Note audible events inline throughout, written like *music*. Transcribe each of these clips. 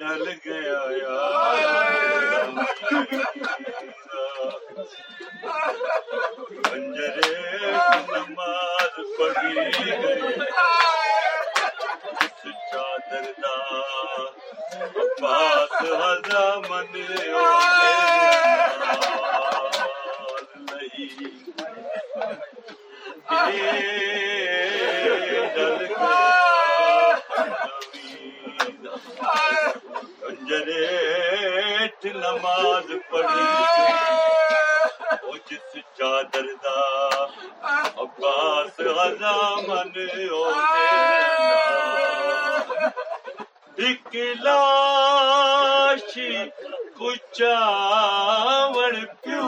ڈل گیا یار کنجرے نماز پڑھی گئی۔ چادر دا پاس ہزا من ڈل نماز پڑھی۔ وہ جس چادر دا عباس غزا من ایک لاشی کچاوڑ پیو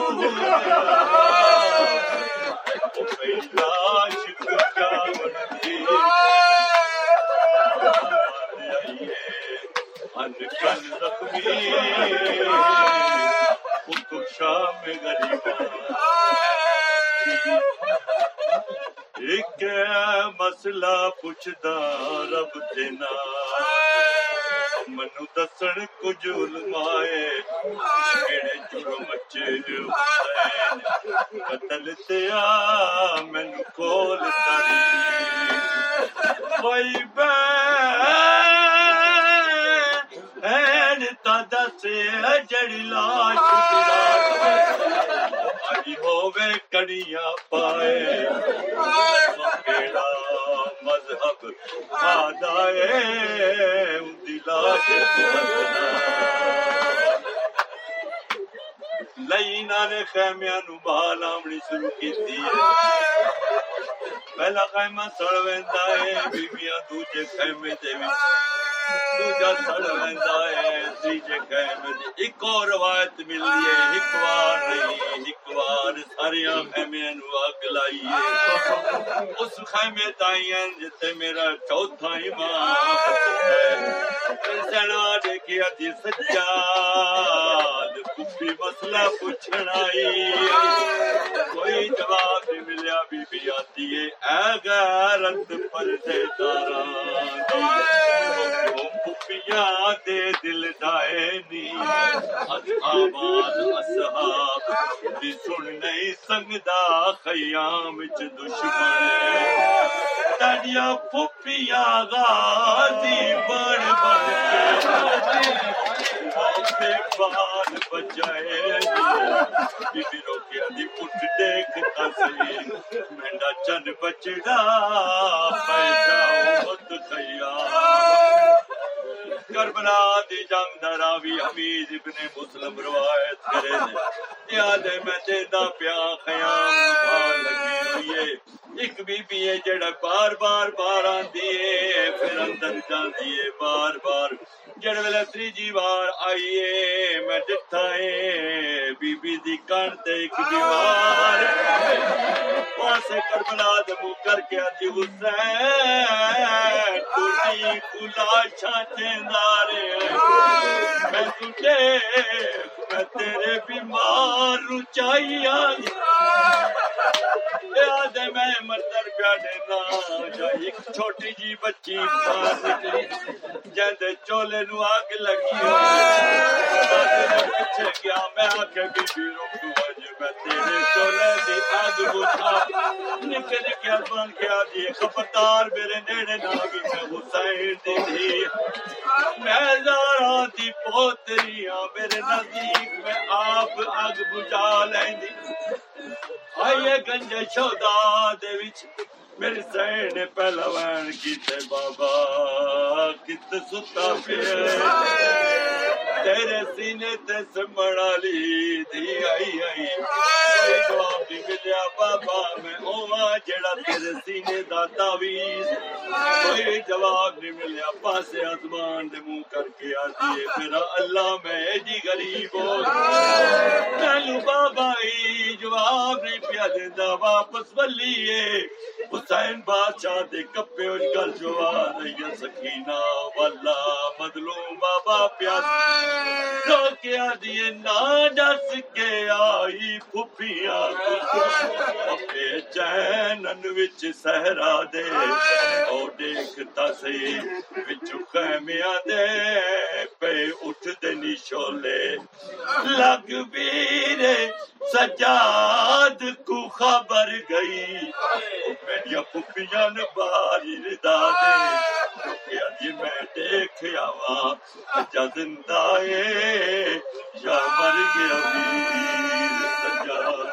ایک مسئلہ پوچھدا رب دینا منو دسن کچھ علمائے، کیڑے جرم اچے حسین قتل تیا مینو کول کری کوئی بین تا دس جڑی لاش آئی ہووے کڑیاں پائے۔ کیڑا مذہب آدائے اندی لاش لئی نے خیمیاں نو بال آمنی شروع کیتی ہے۔ پہلا خیمہ سڑ ویندا ہے بیبیاں دوجے خیمے دے وچ۔ دوجا سڑ ویندا ہے، تیجے خیمے دے۔ ایک اور روایت ملدی ہے، ایک وار نہیں ایک وار ساریاں نو اگ لائی اس خیمے تائیں جتے میرا چوتھا امام سنا دیکھیا جی سجاد کفی مسئلہ پوچھن آئی کوئی جواب نہیں ملیا، بی بی آتی ہے، اے غیرت پردے دے دل دائے نی۔ *laughs* اصحابان اصحاب دی سن نہیں سنگدا خیام چ دشمن *laughs* تڑیا پپیاں غازی بڑ بڑ کے۔ بال بچائے بی بی روکیا دی پٹ دیکھ تسی مینڈا چن بچڑا پیدا مت خیام کربلا دی جنگ دراوی حمید ابن مسلم روایت کرے نے۔ یاد ہے میں دیدا پیا خیام لگی ہوئی ہے۔ ایک بی بی ہے جڑا بار بار بار آندی ہے پھر اندر جاندی ہے بار بار جڑ ویلے تریجی بار آئیے میں ڈٹھا ہے بی بی دی کان تے ایک دیوار پاسے کربلا دے منہ کر کے آتی حسین ٹوٹی کلا چھاچیندارے میں تجھے میں تیرے بیمار رچائی آئی میں مردر پیا دینا ایک چھوٹی جی بچی باہر نکلی چولے نو آگ لگی پیچھے گیا میں آکے بی بی روکو اج میں تیرے چولے دی آگ بجھا نکے نکے بن خبردار میرے نیڑے نہ میں حسین دی میں زارا دی پوتریاں میرے نزدیک میں آپ آگ بجھا لیندی گنجے شودا دے وچ میرے سین پہلوان پہلا کیتے بابا کت ستا پیا تیرے سینے تے سمڑ والی دی آئی آئی۔ کوئی جواب نہیں ملیا بابا، میں اوواں جڑا تیرے سینے دا تعویذ۔ کوئی جواب نہیں ملیا، پاسے آسمان دے منہ کر کے آتی ہے۔ میرا اللہ، میں جی غریب ہو چلو بابا ہی جواب نہیں پیا دیندا واپس ولیے حسین بادشاہ دے کپے اس گل جو آ رہی ہے سکینہ والا مظلوم بابا پیاس۔ رو کے آدیے نا جس کے آئی پھپیاں اپنے چینن وچ سہرا دے۔ او دیکھتا سی، وچ خیمیاں دے۔ پہ اٹھ دے نشولے۔ لگ بیرے سجاد خبر گئی۔ میری پھپیاں نے باری ردا دے رکیا جی میں دیکھ وا جا زندہ ہے۔ یا مر گیا ویر سجاد